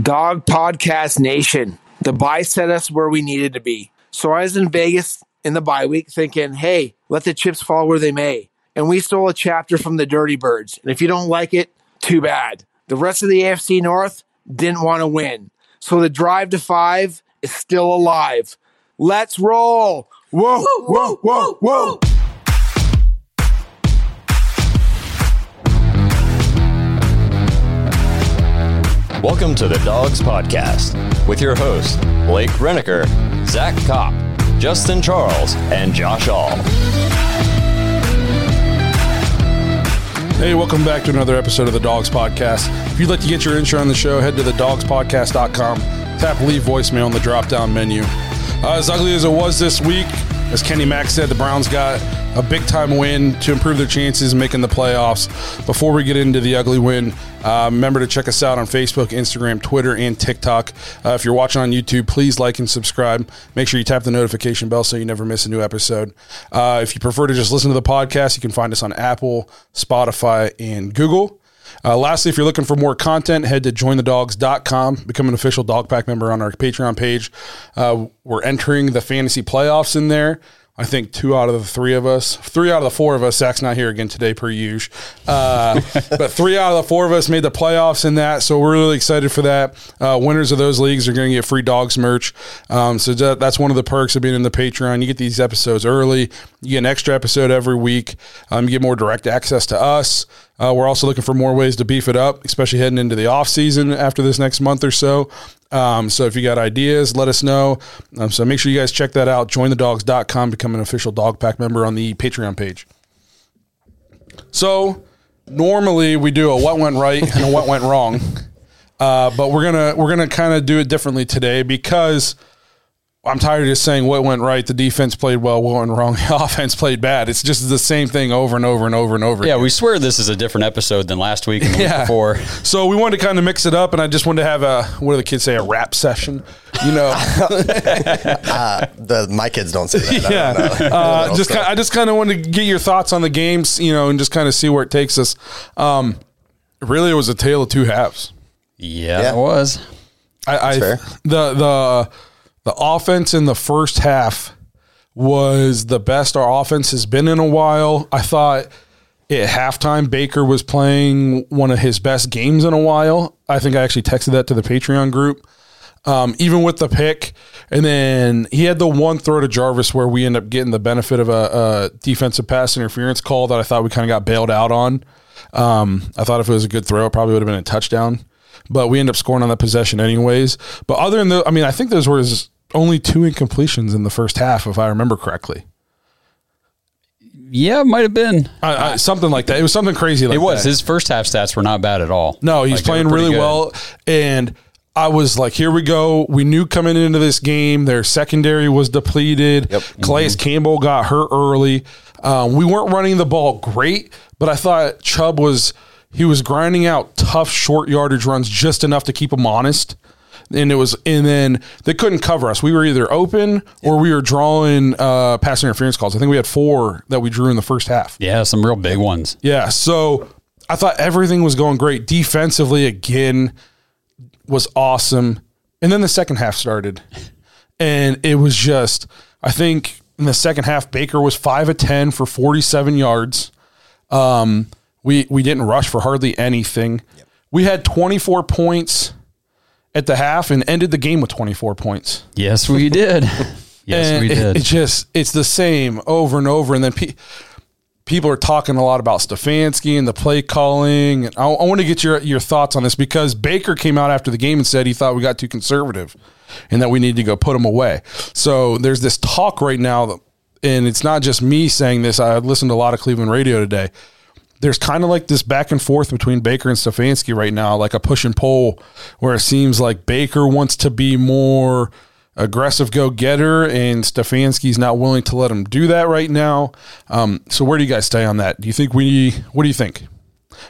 Dog Podcast Nation. The buy set us where we needed to be. So I was in Vegas in the bye week thinking, hey, let the chips fall where they may. And we stole a chapter from the Dirty Birds. And if you don't like it, too bad. The rest of the AFC North didn't want to win. So the drive to five is still alive. Let's roll. Whoa, whoa, whoa, whoa. Welcome to the Dawgs Podcast with your hosts, Blake Reniker, Zach Kopp, Justin Charles, and Josh All. Hey, welcome back to another episode of the Dawgs Podcast. If you'd like to get your intro on the show, head to thedawgspodcast.com, tap leave voicemail on the drop down menu. Uh, as ugly as it was this week, as Kenny Mack said, the Browns got a big time win to improve their chances making the playoffs. Before we get into the ugly win, uh, remember to check us out on Facebook, Instagram, Twitter, and TikTok. Uh, if you're watching on YouTube, please like and subscribe. Make sure you tap the notification bell so you never miss a new episode. Uh, if you prefer to just listen to the podcast, you can find us on Apple, Spotify, and Google. Uh, lastly, if you're looking for more content, head to jointhedawgs.com, become an official dog pack member on our Patreon page. Uh, we're entering the fantasy playoffs in there. I think two out of the three of us, three out of the four of us, Zach's not here again today per usual. Uh, but three out of the four of us made the playoffs in that. So we're really excited for that. Uh, winners of those leagues are going to get free dogs merch. Um, so that, that's one of the perks of being in the Patreon. You get these episodes early, you get an extra episode every week, um, you get more direct access to us. Uh, we're also looking for more ways to beef it up, especially heading into the off season after this next month or so. Um, so if you got ideas, let us know. Um, so make sure you guys check that out. Jointhedawgs.com, become an official dog pack member on the Patreon page. So normally we do a what went right and a what went wrong. Uh, but we're gonna we're gonna kind of do it differently today because I'm tired of just saying what went right. The defense played well, what went wrong. The offense played bad. It's just the same thing over and over and over and over. Yeah, again. we swear this is a different episode than last week and the Yeah. week before. So we wanted to kind of mix it up, and I just wanted to have a what do the kids say a rap session, you know? The my kids don't say that. yeah. I don't know. Uh, just stuff. kind I just kind of wanted to get your thoughts on the games, you know, and just kind of see where it takes us. Um, really, it was a tale of two halves. Yeah, Yeah. it was. I, I fair. the the the offense in the first half was the best our offense has been in a while. I thought at halftime Baker was playing one of his best games in a while. I think I actually texted that to the Patreon group. Um, even with the pick, and then he had the one throw to Jarvis where we end up getting the benefit of a, a defensive pass interference call that I thought we kind of got bailed out on. Um, I thought if it was a good throw, it probably would have been a touchdown, but we end up scoring on that possession anyways. But other than the, I mean, I think those were only two incompletions in the first half, if I remember correctly. Yeah, it might have been. I, I, something like that. It was something crazy like It was. that. His first half stats were not bad at all. No, he's Like, playing really good. well. And I was like, here we go. We knew coming into this game, their secondary was depleted. Yep. Calais Campbell got hurt early. Um, we weren't running the ball great, but I thought Chubb was he was grinding out tough short yardage runs just enough to keep him honest. And it was, and then they couldn't cover us. We were either open or we were drawing uh, pass interference calls. I think we had four that we drew in the first half. Yeah, some real big ones. Yeah. So I thought everything was going great. Defensively, again, was awesome. And then the second half started. And it was just, I think in the second half, Baker was five of 10 for 47 yards. Um, we, we didn't rush for hardly anything. We had 24 points at the half and ended the game with 24 points. Yes, we did. yes, And we it- did. It's just it's the same over and over, and then pe- people are talking a lot about Stefanski and the play calling. And I, I want to get your your thoughts on this because Baker came out after the game and said he thought we got too conservative, and that we need to go put him away. So there's this talk right now, that, and it's not just me saying this. I listened to a lot of Cleveland radio today. There's kind of like this back and forth between Baker and Stefanski right now, like a push and pull, where it seems like Baker wants to be more aggressive go getter, and Stefanski's not willing to let him do that right now. Um, so where do you guys stay on that? Do you think we? What do you think?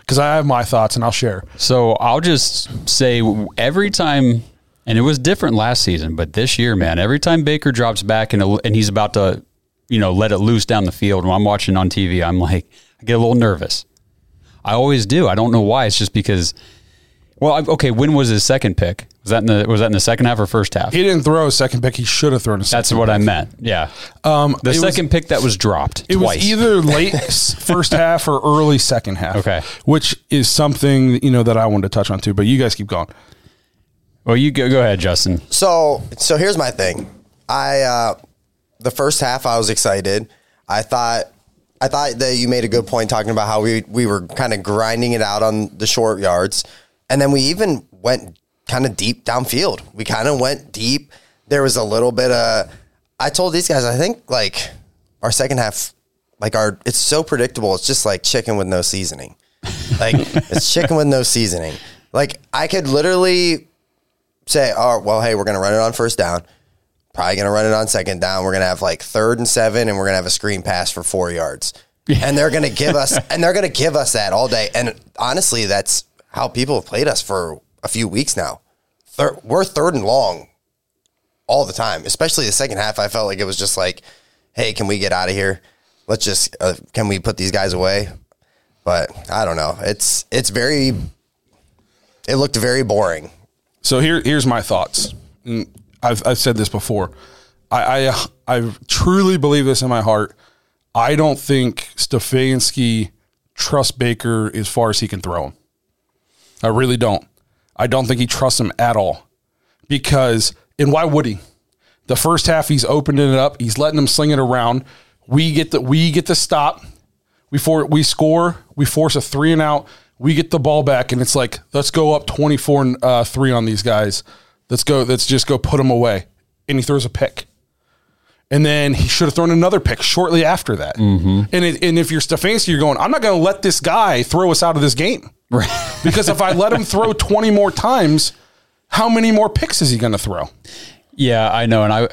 Because I have my thoughts and I'll share. So I'll just say every time, and it was different last season, but this year, man, every time Baker drops back and and he's about to, you know, let it loose down the field. When I'm watching on TV, I'm like, I get a little nervous. I always do. I don't know why. It's just because. Well, I- okay. When was his second pick? Was that in the was that in the second half or first half? He didn't throw a second pick. He should have thrown a second. That's what I meant. Yeah. Um, The it was- second pick that was dropped It twice. was either late first half or early second half. Okay. which is something you know that I wanted to touch on too. But you guys keep going. well, you go, go ahead, Justin. So so here's my thing. I uh the first half I was excited. I thought I thought that you made a good point talking about how we we were kind of grinding it out on the short yards. And then we even went kind of deep downfield. We kind of went deep. There was a little bit of I told these guys I think like our second half like our it's so predictable. It's just like chicken with no seasoning. Like it's chicken with no seasoning. Like I could literally say, oh, well, hey, we're going to run it on first down. Probably going to run it on second down. We're going to have like third and seven, and we're going to have a screen pass for four yards. And they're going to give us, and they're going to give us that all day. And honestly, that's how people have played us for a few weeks now. Third, we're third and long all the time, especially the second half. I felt like it was just like, hey, can we get out of here? Let's just, uh, can we put these guys away? But I don't know. It's it's very, it looked very boring. So here, here's my thoughts. I've, I've said this before. I, I, I truly believe this in my heart. I don't think Stefanski trusts Baker as far as he can throw him. I really don't. I don't think he trusts him at all. Because, and why would he? The first half, he's opening it up. He's letting them sling it around. We get the we get the stop. We for we score. We force a three and out. We get the ball back, and it's like let's go up twenty four uh, three on these guys. Let's go. Let's just go put him away. And he throws a pick. And then he should have thrown another pick shortly after that. Mm-hmm. And it, and if you're Stefanski, you're going, I'm not going to let this guy throw us out of this game. Right. Because if I let him throw 20 more times, how many more picks is he going to throw? Yeah, I know, and I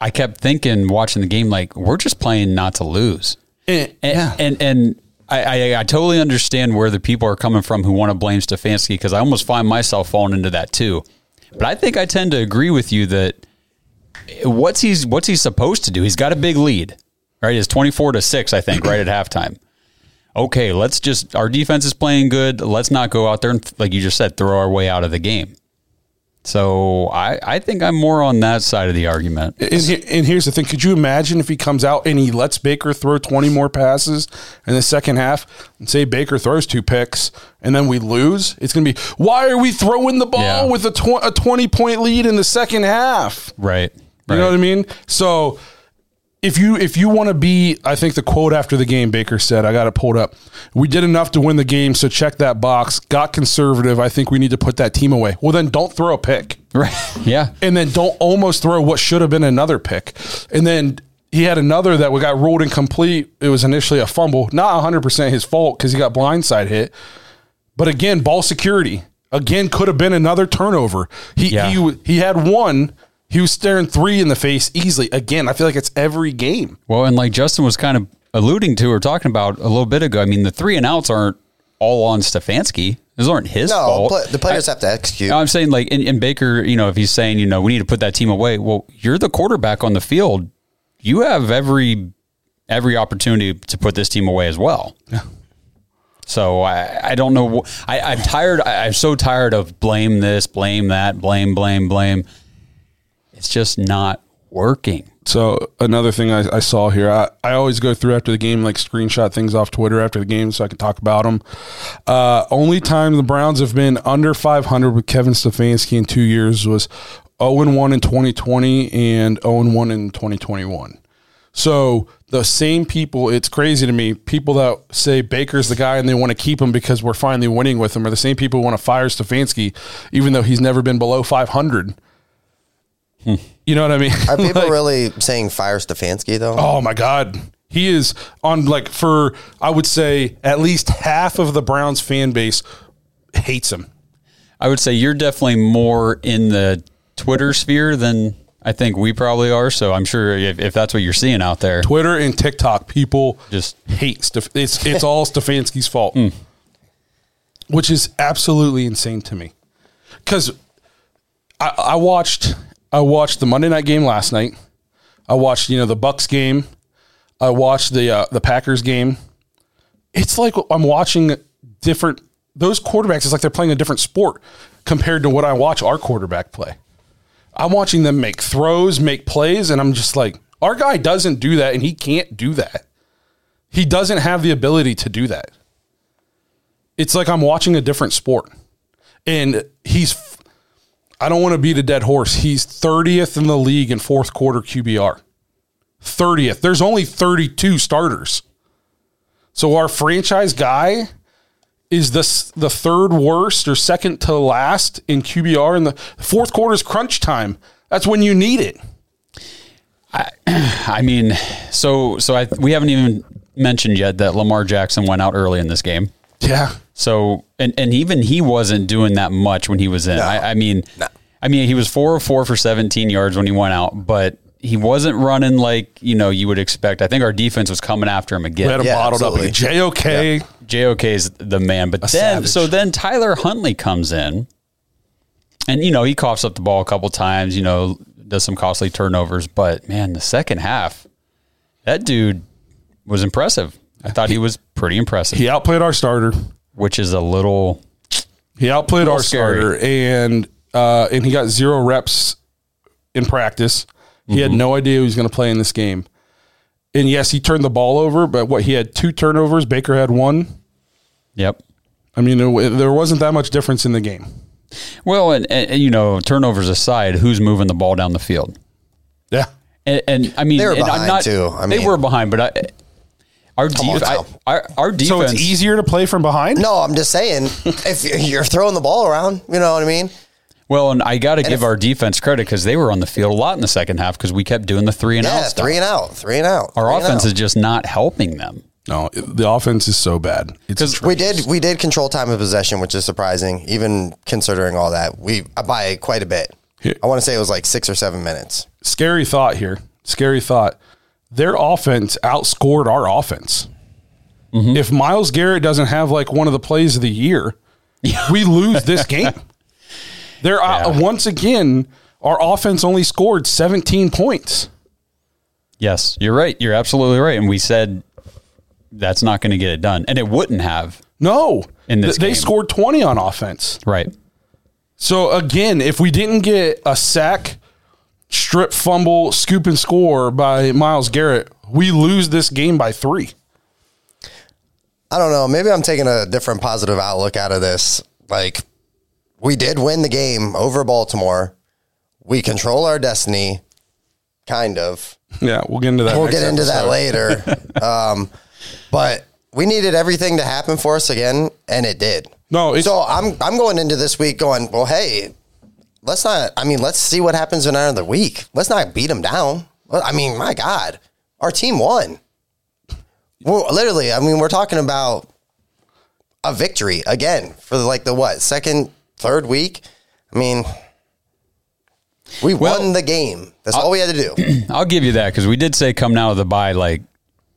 I kept thinking watching the game like we're just playing not to lose, And, and yeah. and, and I, I I totally understand where the people are coming from who want to blame Stefanski because I almost find myself falling into that too, but I think I tend to agree with you that what's he's what's he supposed to do? He's got a big lead, right? It's twenty four to six, I think, right at halftime. Okay, let's just our defense is playing good. Let's not go out there and like you just said, throw our way out of the game. So I, I think I'm more on that side of the argument. And, he- and here's the thing: Could you imagine if he comes out and he lets Baker throw 20 more passes in the second half, and say Baker throws two picks, and then we lose? It's going to be why are we throwing the ball Yeah. with a, tw- a 20 point lead in the second half? Right. You know what I mean? So if you if you want to be, I think the quote after the game, Baker said, I got it pulled up. We did enough to win the game, so check that box. Got conservative. I think we need to put that team away. Well, then don't throw a pick Right. Yeah. and then don't almost throw what should have been another pick. And then he had another that we got ruled incomplete. It was initially a fumble, not 100% his fault because he got blindside hit. But again, ball security. Again, could have been another turnover. He, Yeah. he, he had one. He was staring three in the face easily. Again, I feel like it's every game. Well, and like Justin was kind of alluding to or talking about a little bit ago, I mean, the three and outs aren't all on Stefanski. Those aren't his No, fault. pla- the players have to execute. I'm saying like in, in Baker, you know, if he's saying, you know, we need to put that team away. Well, you're the quarterback on the field. You have every every opportunity to put this team away as well. So I, I don't know. I, I'm tired. I, I'm so tired of blame this, blame that, blame, blame, blame. It's just not working. So another thing I, I saw here, I, I always go through after the game, like screenshot things off Twitter after the game so I can talk about them. Uh, only time the Browns have been under 500 with Kevin Stefanski in two years was 0 1 in 2020 and 0 1 in 2021. So the same people, it's crazy to me. People that say Baker's the guy and they want to keep him because we're finally winning with him are the same people who want to fire Stefanski, even though he's never been below 500. You know what I mean? Are people Like- really saying fire Stefanski though? Oh my God. He is on like for I would say at least half of the Browns fan base hates him. I would say you're definitely more in the Twitter sphere than I think we probably are. So I'm sure if, if that's what you're seeing out there, Twitter and TikTok people Just- hate Stef- it's it's all Stefanski's fault. Hmm. Which is absolutely insane to me. Cuz I, I watched I watched the Monday night game last night. I watched, you know, the Bucks game. I watched the uh, the Packers game. It's like I'm watching different those quarterbacks. It's like they're playing a different sport compared to what I watch our quarterback play. I'm watching them make throws, make plays, and I'm just like, our guy doesn't do that, and he can't do that. He doesn't have the ability to do that. It's like I'm watching a different sport, and he's. I don't want to beat a dead horse. He's 30th in the league in fourth quarter QBR. 30th. There's only 32 starters. So our franchise guy is this the third worst or second to last in QBR in the fourth quarter's crunch time. That's when you need it. I mean, so so I we haven't even mentioned yet that Lamar Jackson went out early in this game. Yeah. So and and even he wasn't doing that much when he was in. I, I mean, I mean he was four of four for 17 yards when he went out, but he wasn't running like you know you would expect. I think our defense was coming after him again. We again. had him Yeah, bottled absolutely. up. JOK. JOK is the man. But then, savage. so then Tyler Huntley comes in, and you know he coughs up the ball a couple times. You know, does some costly turnovers. But man, the second half, that dude was impressive. I thought he was pretty impressive, He outplayed our starter. Which is a little. He outplayed our scary. starter, and uh, and he got zero reps in practice. He Mm-hmm. had no idea he was going to play in this game. And yes, he turned the ball over, but what he had two turnovers. Baker had one. Yep. I mean, there, there wasn't that much difference in the game. Well, and, and, and, you know, turnovers aside, who's moving the ball down the field? Yeah, And, and I mean, They were and I'm behind, not, too. I they were behind, but I, our, def- I, our our defense. so it's easier to play from behind. No, I'm just saying if you're- you're throwing the ball around, you know what I mean? Well, and I got to give if- our defense credit because they were on the field a lot in the second half because we kept doing the three and Yeah, out stuff. three and out, three and out. Our offense out. is just not helping them. No, the offense is so bad. It's We did we did control time of possession, which is surprising, even considering all that. We uh, by quite a bit. Here- I want to say it was like six or seven minutes. scary thought here. Scary thought. Their offense outscored our offense. Mm-hmm. If Myles Garrett doesn't have like one of the plays of the year, we lose this game. There, uh, once again, our offense only scored 17 points. Yes, you're right. You're absolutely right. And we said that's not going to get it done, and it wouldn't have. No, In this Th- they scored 20 on offense. Right. So again, if we didn't get a sack, strip fumble, scoop and score by Myles Garrett, we lose this game by three. I don't know. Maybe I'm taking a different positive outlook out of this. Like, we did win the game over Baltimore. We control our destiny, kind of. Yeah, we'll get into that. We'll get into that later. um, but we needed everything to happen for us again, and it did. No, it's, So I'm I'm going into this week going, well, hey, let's not. I mean, let's see what happens in another week. Let's not beat them down. I mean, my God, our team won. Well, literally, I mean, we're talking about a victory again for like the what second, third week. I mean, we won the game. That's all we had to do. I'll give you that because we did say come out of the bye, like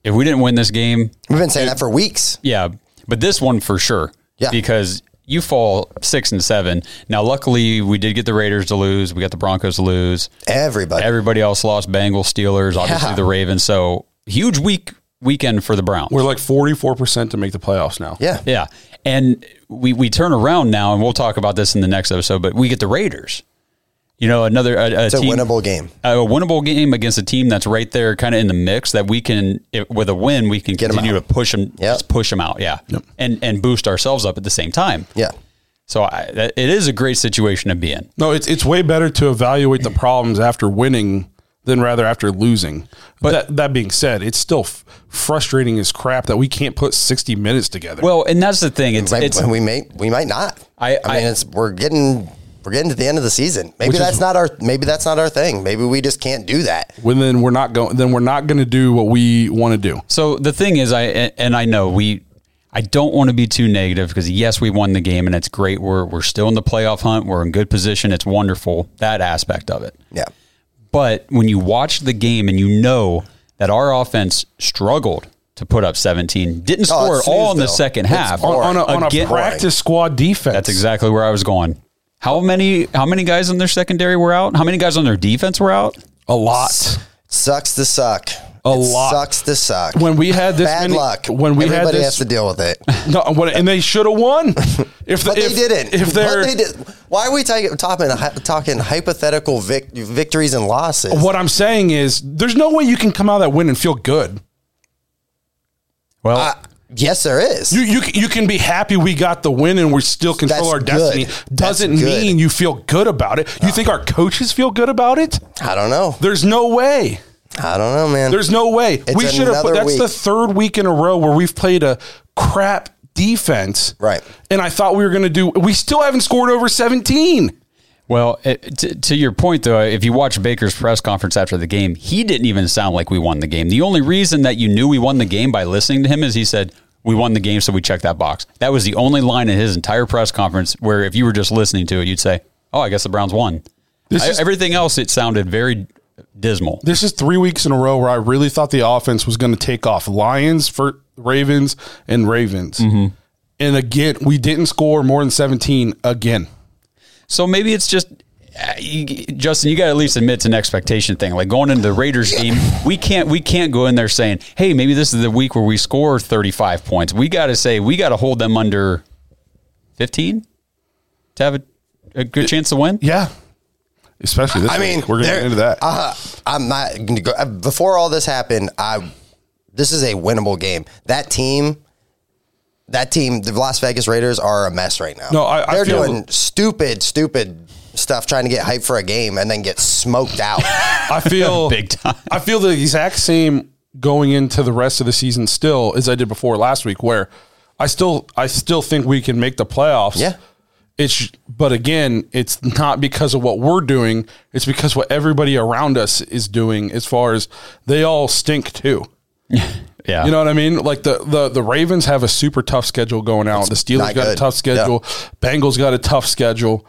if we didn't win this game, We've been saying that for weeks. yeah, but this one for sure. Yeah. Because you fall six and seven. Now, luckily, we did get the Raiders to lose. We got the Broncos to lose. Everybody. Everybody else lost. Bengals, Steelers, obviously Yeah. the Ravens. So huge week weekend for the Browns. we're like 44% to make the playoffs now. yeah. Yeah. And we, we turn around now, and we'll talk about this in the next episode, but we get the Raiders. You know, another a, a It's a team, winnable game. a winnable game against a team that's right there, kind of in the mix. That we can, if, with a win, we can Get 'em continue to push them, Yep. just push them out, yeah, and and boost ourselves up at the same time. Yeah. So I, it is a great situation to be in. No, it's it's way better to evaluate the problems after winning than rather after losing. But that, that being said, it's still f- frustrating as crap that we can't put 60 minutes together. Well, and that's the thing. It's Might- it's we may we might not. I- I, mean, I- it's we're getting we're getting to the end of the season. Maybe Which is- that's not our maybe that's not our thing. Maybe we just can't do that. when then we're not going then we're not going to do what we want to do. So the thing is, I and I know we, I don't want to be too negative because yes, we won the game and it's great. We're we're still in the playoff hunt. We're in good position. It's wonderful that aspect of it. Yeah. But when you watch the game and you know that our offense struggled to put up 17, didn't Oh, score it's at all in the snooze, second though. half. It's On, on a, on a Again- practice squad defense. That's exactly where I was going. How many how many guys on their secondary were out? How many guys on their defense were out? a lot. Sucks to suck. A It lot. Sucks to suck. When we had this Bad many- luck. when we had Everybody this- has to deal with it. No, when, and they should have won. If the, But if, they didn't. If they're but they did. Why are we talking talking, talking hypothetical vic, victories and losses? what I'm saying is, there's no way you can come out of that win and feel good. Well, yes, there is. You, you you can be happy we got the win and we still control That's our destiny. good. Doesn't That's good. mean you feel good about it. You think our coaches feel good about it? I don't know. There's no way. I don't know, man. There's no way. It's we should have put another that's the third week in a row where we've played a crap defense. Right. And I thought we were going to do we still haven't scored over 17. Well, eh, it, to, to your point, though, if you watch Baker's press conference after the game, he didn't even sound like we won the game. The only reason that you knew we won the game by listening to him is he said, We won the game, so we checked that box. That was the only line in his entire press conference where if you were just listening to it, you'd say, Oh, I guess the Browns won. This I- is- everything else, it sounded very dismal. This is 3 weeks in a row where I really thought the offense was going to take off. Lions for Ravens and Ravens. Mm-hmm. And again, we didn't score more than 17 again. So maybe it's just. Uh, you- Justin, you got to at least admit it's an expectation thing. Like going into the Raiders game, we can't we can't go in there saying, "Hey, maybe this is the week where we score 35 points." We got to say we got to hold them under 15 to have a, a good chance to win. Yeah. Especially this I mean. We're going to get into that. Uh, I'm not gonna go, uh, before all this happened. I this is a winnable game. That team, that team, the Las Vegas Raiders are a mess right now. No, I- I they're feel- doing stupid, stupid stuff trying to get hype for a game and then get smoked out. I feel Big time. I feel the exact same going into the rest of the season still as I did before last week, where I still I still think we can make the playoffs. Yeah. It's but again, it's not because of what we're doing. It's because what everybody around us is doing. As far as they all stink too. Yeah, You know what I mean? Like the the the Ravens have a super tough schedule going out. the Steelers not got a tough schedule. Bengals got a tough schedule.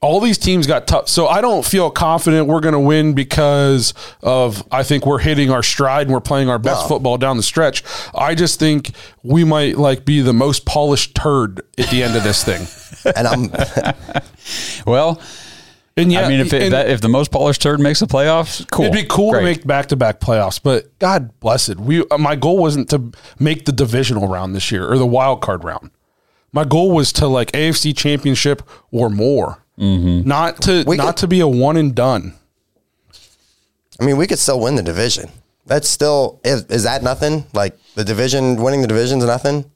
All these teams got tough. So I don't feel confident we're going to win because of I think we're hitting our stride and we're playing our best No. football down the stretch. I just think we might like be the most polished turd at the end of this thing. and I'm well, And yeah, I mean, if it, and- that, if the most polished turd makes the playoffs, cool. It'd be cool Great. to make back to back playoffs, but God bless it. We uh, my goal wasn't to make the divisional round this year or the wild card round. My goal was to like AFC championship or more, not to We not could- to be a one and done. I mean, we could still win the division. That's still is, is that nothing? Like the division, winning the division's nothing.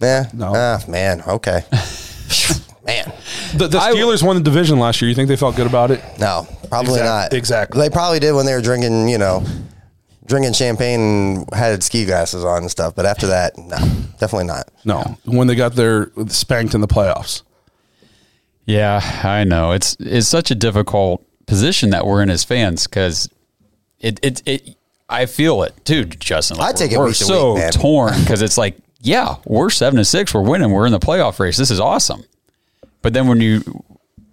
Yeah. No. Ah, man. Okay. man. The, the I- Steelers won the division last year. You think they felt good about it? No, probably Exact- not. exactly. They probably did when they were drinking, you know, drinking champagne and had ski glasses on and stuff. But after that, no, definitely not. No, when they got their spanked in the playoffs. Yeah, I know. It's it's such a difficult position that we're in as fans because it, it it I feel it too, Justin. I take it we're so week, torn because it's like, yeah, we're seven to six, we're winning, we're in the playoff race. This is awesome. But then when you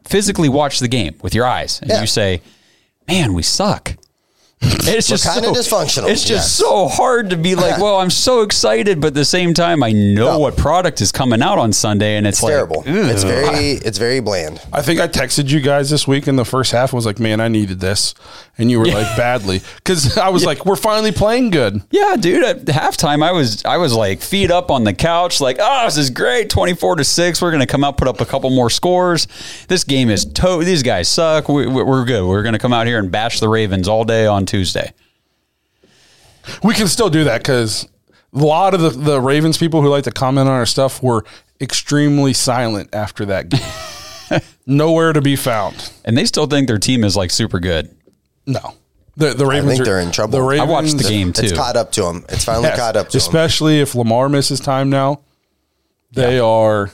physically watch the game with your eyes and Yeah. you say, "Man, we suck," It's just kinda so- dysfunctional, It's just yes. so hard to be like, well, I'm so excited, but at the same time, I know No. what product is coming out on Sunday, and it's, It's like, terrible. ugh. It's very it's very bland. I think I texted you guys this week in the first half. I was like, man, I needed this. And you were like, badly. Because I was like, we're finally playing good. Yeah, dude. At halftime, I was I was like feet up on the couch, like, oh, this is great. Twenty four to six. We're gonna come out, put up a couple more scores. This game is to. These guys suck. We, we- we're good. We're gonna come out here and bash the Ravens all day on Tuesday. We can still do that because a lot of the, the Ravens people who like to comment on our stuff were extremely silent after that game. Nowhere to be found. And they still think their team is like super good. No. The, the Ravens think are, they're in trouble. The I Ravens, I watched the game too. It's caught up to them. It's finally Yes, caught up to them. especially if Lamar misses time now. They are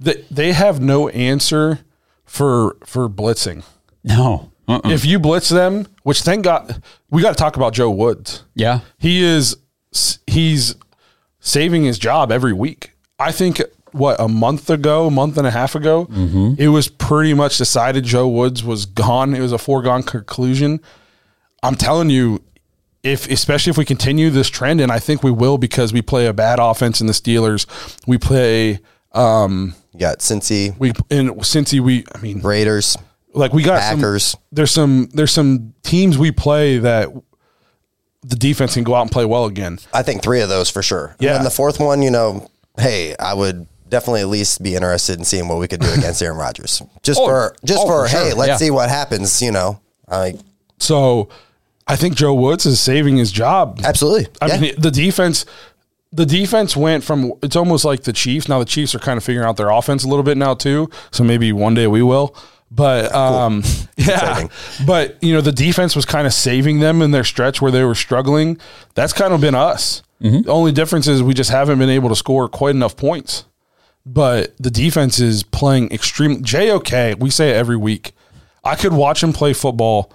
they, they have no answer for for blitzing. No. Uh-uh. If you blitz them, which thank God we got to talk about Joe Woods. Yeah. He is he's saving his job every week. I think what a month ago, a month and a half ago, it was pretty much decided Joe Woods was gone. It was a foregone conclusion. I'm telling you, if especially if we continue this trend, and I think we will because we play a bad offense in the Steelers. We play um you got Cincy, we in Cincy we I mean Raiders. Like we got some- there's some there's some teams we play that the defense can go out and play well again. I think three of those for sure. Yeah. And then the fourth one, you know, hey, I would definitely at least be interested in seeing what we could do against Aaron Rodgers. Just Oh, for just oh, for, for sure. hey, let's Yeah. see what happens. You know, like So I think Joe Woods is saving his job. absolutely. I yeah. mean, the defense, the defense went from it's almost like the Chiefs. Now the Chiefs are kind of figuring out their offense a little bit now too. So maybe one day we will. But um, yeah, Exciting. but you know the defense was kind of saving them in their stretch where they were struggling. That's kind of been us. Mm-hmm. The only difference is we just haven't been able to score quite enough points. But the defense is playing extreme. JOK, we say it every week. I could watch him play football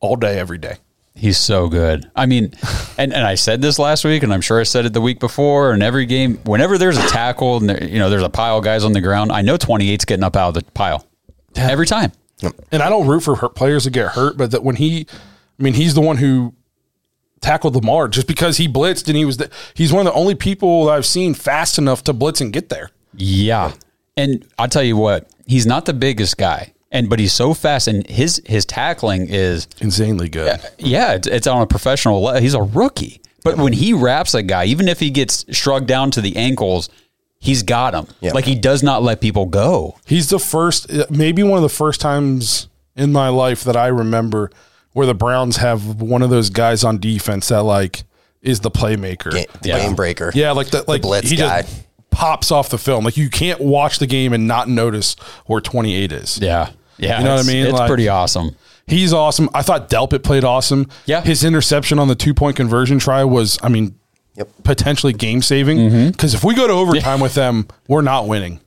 all day, every day. He's so good. I mean, and, and I said this last week, and I'm sure I said it the week before. And every game, whenever there's a tackle and there, you know there's a pile of guys on the ground, I know 28's getting up out of the pile every time. and I don't root for hurt players to get hurt, but that when he, I mean, he's the one who tackled Lamar just because he blitzed and he was the, he's one of the only people that I've seen fast enough to blitz and get there. Yeah, and I'll tell you what, he's not the biggest guy, and but he's so fast, and his his tackling is Insanely good. yeah, it's, it's on a professional level. He's a rookie, but when he wraps a guy, even if he gets shrugged down to the ankles, he's got him. Yeah. Like he does not let people go. He's the first, maybe one of the first times in my life that I remember where the Browns have one of those guys on defense that like is the playmaker. Game, Yeah. game breaker. Yeah, like the like blitz he guy. just pops off the film. Like you can't watch the game and not notice where 28 is. Yeah, yeah, You know what I mean? It's Like- pretty awesome. He's awesome. I thought Delpit played awesome. Yeah. His interception on the two point conversion try was, I mean, Yep. potentially game saving. Mm-hmm. Because if we go to overtime with them, we're not winning.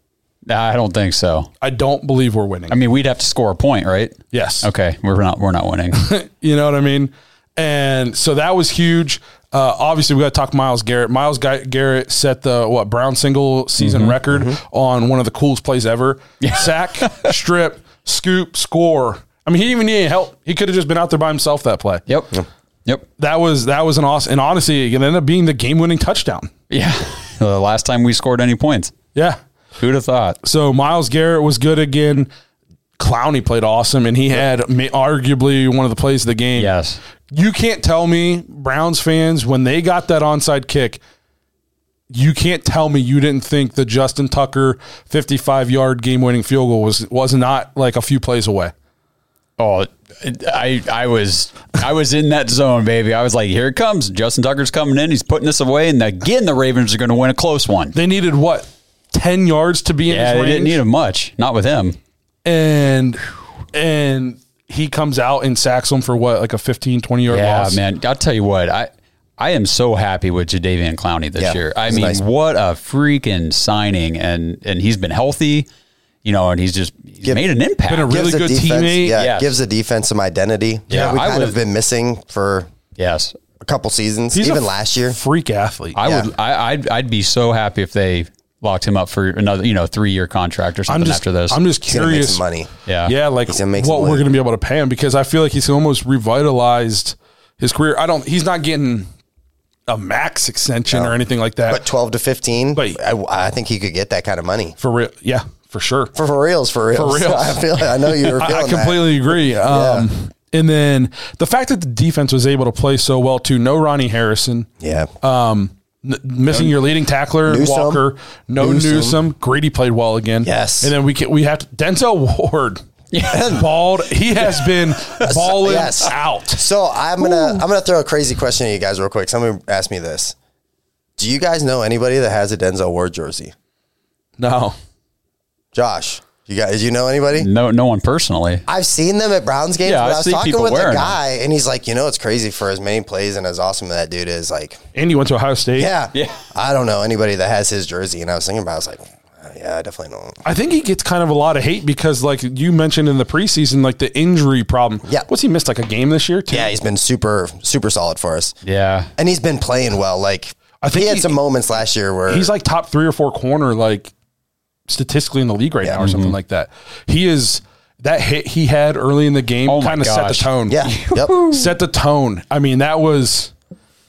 Nah, I don't think so. I don't believe we're winning. I mean, we'd have to score a point, right? yes. Okay, we're not we're not winning. You know what I mean? And so that was huge. Uh, obviously, we got to talk Myles Garrett. Myles Garrett set the what Brown single season Mm-hmm. record on one of the coolest plays ever. Sack, strip, scoop, score. I mean, he didn't even need any help. He could have just been out there by himself that play. yep. Yep. That was that was an awesome. And honestly, it ended up being the game winning touchdown. Yeah. The last time we scored any points. Yeah. Who'd have thought? So Myles Garrett was good again. Clowney played awesome, and he had arguably one of the plays of the game. Yes. You can't tell me, Browns fans, when they got that onside kick, you can't tell me you didn't think the Justin Tucker 55 yard game winning field goal was was not like a few plays away. Oh, I I was I was in that zone, baby. I was like, here it comes. Justin Tucker's coming in. He's putting this away, and again, the Ravens are going to win a close one. They needed what 10 yards to be in Yeah, his they range, didn't need him much. Not with him. and and he comes out and sacks him for what like a 15 20 yard Yeah, loss. man. I'll tell you what. I I am so happy with Jadeveon Clowney this Yeah, year. I mean, nice. what a freaking signing, and and he's been healthy. You know, and he's just he's Give- made an impact. Been a really Gives the good defense, teammate. Yeah, Yes. gives the defense some identity. Yeah, that we I kind would- of been missing for yes, a couple seasons, He's a even last year. freak athlete. I Yeah. would. I, I'd I'd be so happy if they locked him up for another you know three year contract or something I'm just after this. I'm just He's gonna make curious. some money. yeah, Yeah, like He's gonna make what we're going to be able to pay him because I feel like he's almost revitalized his career. I don't. He's not getting a max extension or anything like that. But 12 to 15, But- I, I think he could get that kind of money. for real, yeah, for sure. For, for reals, for reals. reals. I feel I know you were I, feeling I completely agree. Um, Yeah. And then the fact that the defense was able to play so well too. No Ronnie Harrison. Yeah. Um, n- missing your leading tackler Newsome. Walker. No Newsome. Newsome. Greedy played well again. Yes. And then we can, we have to, Denzel Ward. Yes. Balled. He has been balling Yes. out. So I'm gonna I'm gonna throw a crazy question at you guys real quick. Somebody asked me this. Do you guys know anybody that has a Denzel Ward jersey? No. Josh, you guys, do you know anybody? No, no one personally. I've seen them at Browns games. Yeah, but I I was see talking people with a wearing guy, and he's like, you know, it's crazy for as many plays and as awesome that dude is. Like, And you went to Ohio State. yeah, Yeah. I don't know anybody that has his jersey, and I was thinking about. it, I was like, uh, yeah, I definitely know. I think he gets kind of a lot of hate because, like you mentioned in the preseason, like the injury problem. Yeah. What's he missed like a game this year? Too? Yeah, he's been super super solid for us, Yeah. and he's been playing well. Like, I think he had he- some moments last year where He's like top three or four corner, like statistically in the league right Yeah. now, or something like that. He is that hit he had early in the game Oh kind of set the tone. yeah, yep. set the tone. I mean, that was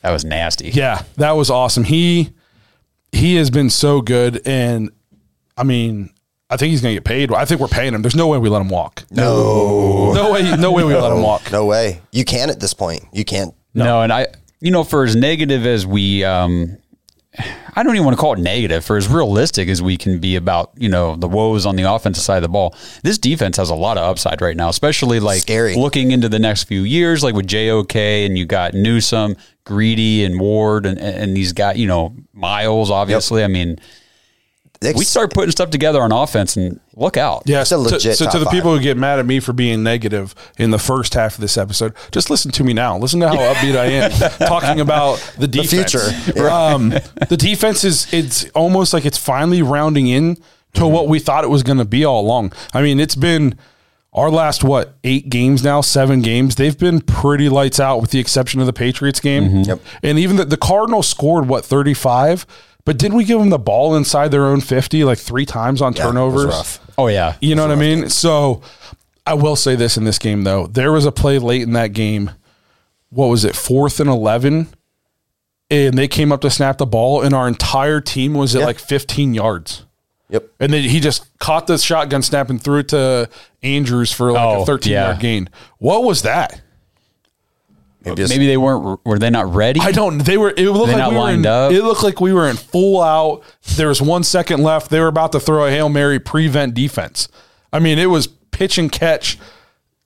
That was nasty. yeah, that was awesome. He he has been so good, and I mean, I think he's gonna get paid. I think we're paying him. There's no way we let him walk. No, No way. No way we let him walk. no way. You can't at this point. You can't. No. and I, you know, for as negative as we, um, I don't even want to call it negative. For as realistic as we can be about, you know, the woes on the offensive side of the ball, this defense has a lot of upside right now, especially like Scary. looking into the next few years, like with JOK and you got Newsome, Greedy, and Ward, and and these guys, you know Myles. Obviously, I mean, we start putting stuff together on offense, and look out. Yeah, It's a so, legit so to top the five. people who get mad at me for being negative in the first half of this episode, just listen to me now. Listen to how upbeat I am talking about the defense. future. Um, the defense is it's almost like it's finally rounding in to what we thought it was going to be all along. I mean, it's been our last what eight games now, seven games. They've been pretty lights out, with the exception of the Patriots game. Yep. And even the, the Cardinals scored what thirty five. But didn't we give them the ball inside their own 50 like three times on Yeah, it was turnovers? rough. Oh yeah, You know what I mean? So I will say this in this game though. There was a play late in that game. What was it? Fourth and eleven. And they came up to snap the ball, and our entire team was at Yeah. like 15 yards. Yep. And then he just caught the shotgun snap and threw it to Andrews for like Oh, a 13 yeah. yard gain. What was that? Maybe, maybe they weren't. Were they not ready? I don't. They were. It looked They like not we were lined in, up? It looked like we were in full out. There was one second left. They were about to throw a hail mary prevent defense. I mean, it was pitch and catch.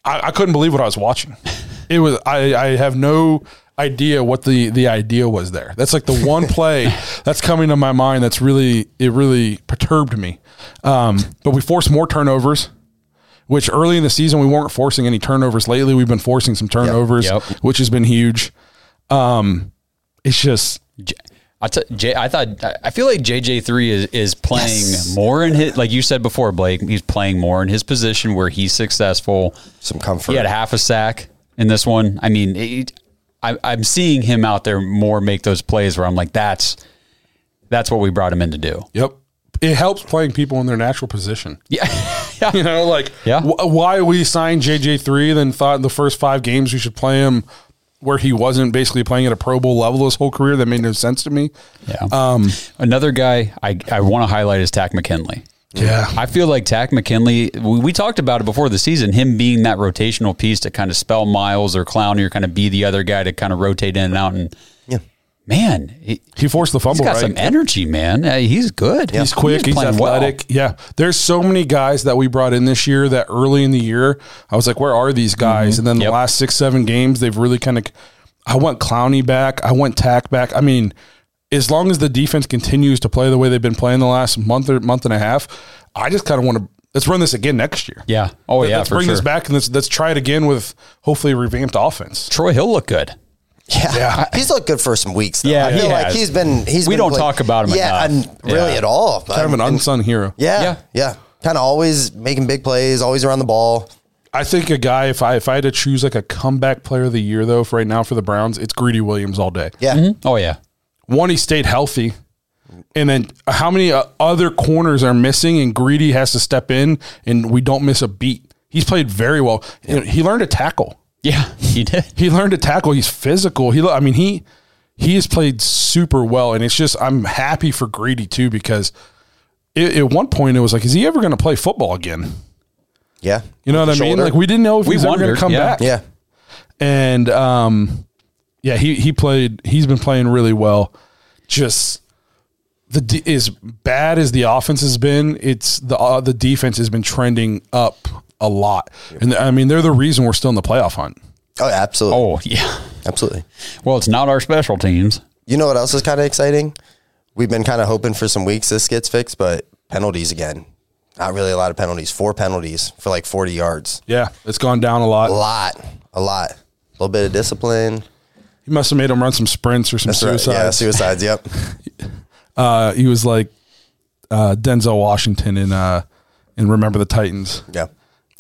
I, I couldn't believe what I was watching. It was. I, I have no idea what the the idea was there. That's like the one play that's coming to my mind. That's really it. Really perturbed me. Um, but we forced more turnovers. Which early in the season we weren't forcing any turnovers. Lately we've been forcing some turnovers, Yep. which has been huge. Um, it's just J- I, t- J- I thought I feel like JJ three is is playing Yes. more in his like you said before, Blake. He's playing more in his position where he's successful. some comfort. He had half a sack in this one. I mean, it, I, I'm seeing him out there more make those plays where I'm like, that's that's what we brought him in to do. Yep. It helps playing people in their natural position. Yeah, yeah. You know, like Yeah. wh- why we signed JJ3, then thought in the first five games we should play him where he wasn't basically playing at a Pro Bowl level his whole career. That made no sense to me. yeah. Um, Another guy I, I want to highlight is Takk McKinley. Yeah. I feel like Takk McKinley, we, we talked about it before the season, him being that rotational piece to kind of spell Myles or Clowney or kind of be the other guy to kind of rotate in and out. And. Man, he, He forced the he's fumble, got right? some energy, man. Uh, he's good. He's quick. He's, well. athletic. Yeah. There's so many guys that we brought in this year that early in the year, I was like, where are these guys? And then the Yep. last six, seven games, they've really kind of, I want Clowney back. I want Takk back. I mean, as long as the defense continues to play the way they've been playing the last month or month and a half, I just kind of want to, let's run this again next year. Yeah. Oh, yeah, let's bring sure. this back and let's, let's try it again with hopefully a revamped offense. Troy Hill looked good. Yeah. Yeah. he's looked good for some weeks. Though. Yeah, I feel he like has. he's been. He's We been don't talk about him Yeah, and really Yeah. at all. Kind of an unsung hero. Yeah, Yeah. yeah, Kind of always making big plays, always around the ball. I think a guy, if I if I had to choose like a comeback player of the year though, for right now for the Browns, it's Greedy Williams all day. Yeah, mm-hmm. Mm-hmm. Oh, yeah. one he stayed healthy and then uh, how many uh, other corners are missing and greedy has to step in and we don't miss a beat he's played very well You know, he learned to tackle Yeah, he did. He learned to tackle. He's physical. He, I mean, he he has played super well, and it's just I'm happy for Greedy too because it, at one point it was like, is he ever going to play football again? Yeah. You know what I mean? Shoulder. Like we didn't know if We he was ever going to come yeah. back. Yeah. and um, yeah, he he played. He's been playing really well. Just the de- as bad as the offense has been, it's the uh, the defense has been trending up a lot, and I mean they're the reason we're still in the playoff hunt. Oh, absolutely. Oh yeah. Absolutely. Well, it's not our special teams. You know what else is kind of exciting? We've been kind of hoping for some weeks this gets fixed, but penalties again. Not really a lot of penalties. Four penalties for like 40 yards. Yeah, it's gone down a lot. A lot. A lot. A little bit of discipline. He must have made him run some sprints or some That's right. suicides. Yeah, suicides. Yep. uh, he was like uh, Denzel Washington in uh, in Remember the Titans. Yeah.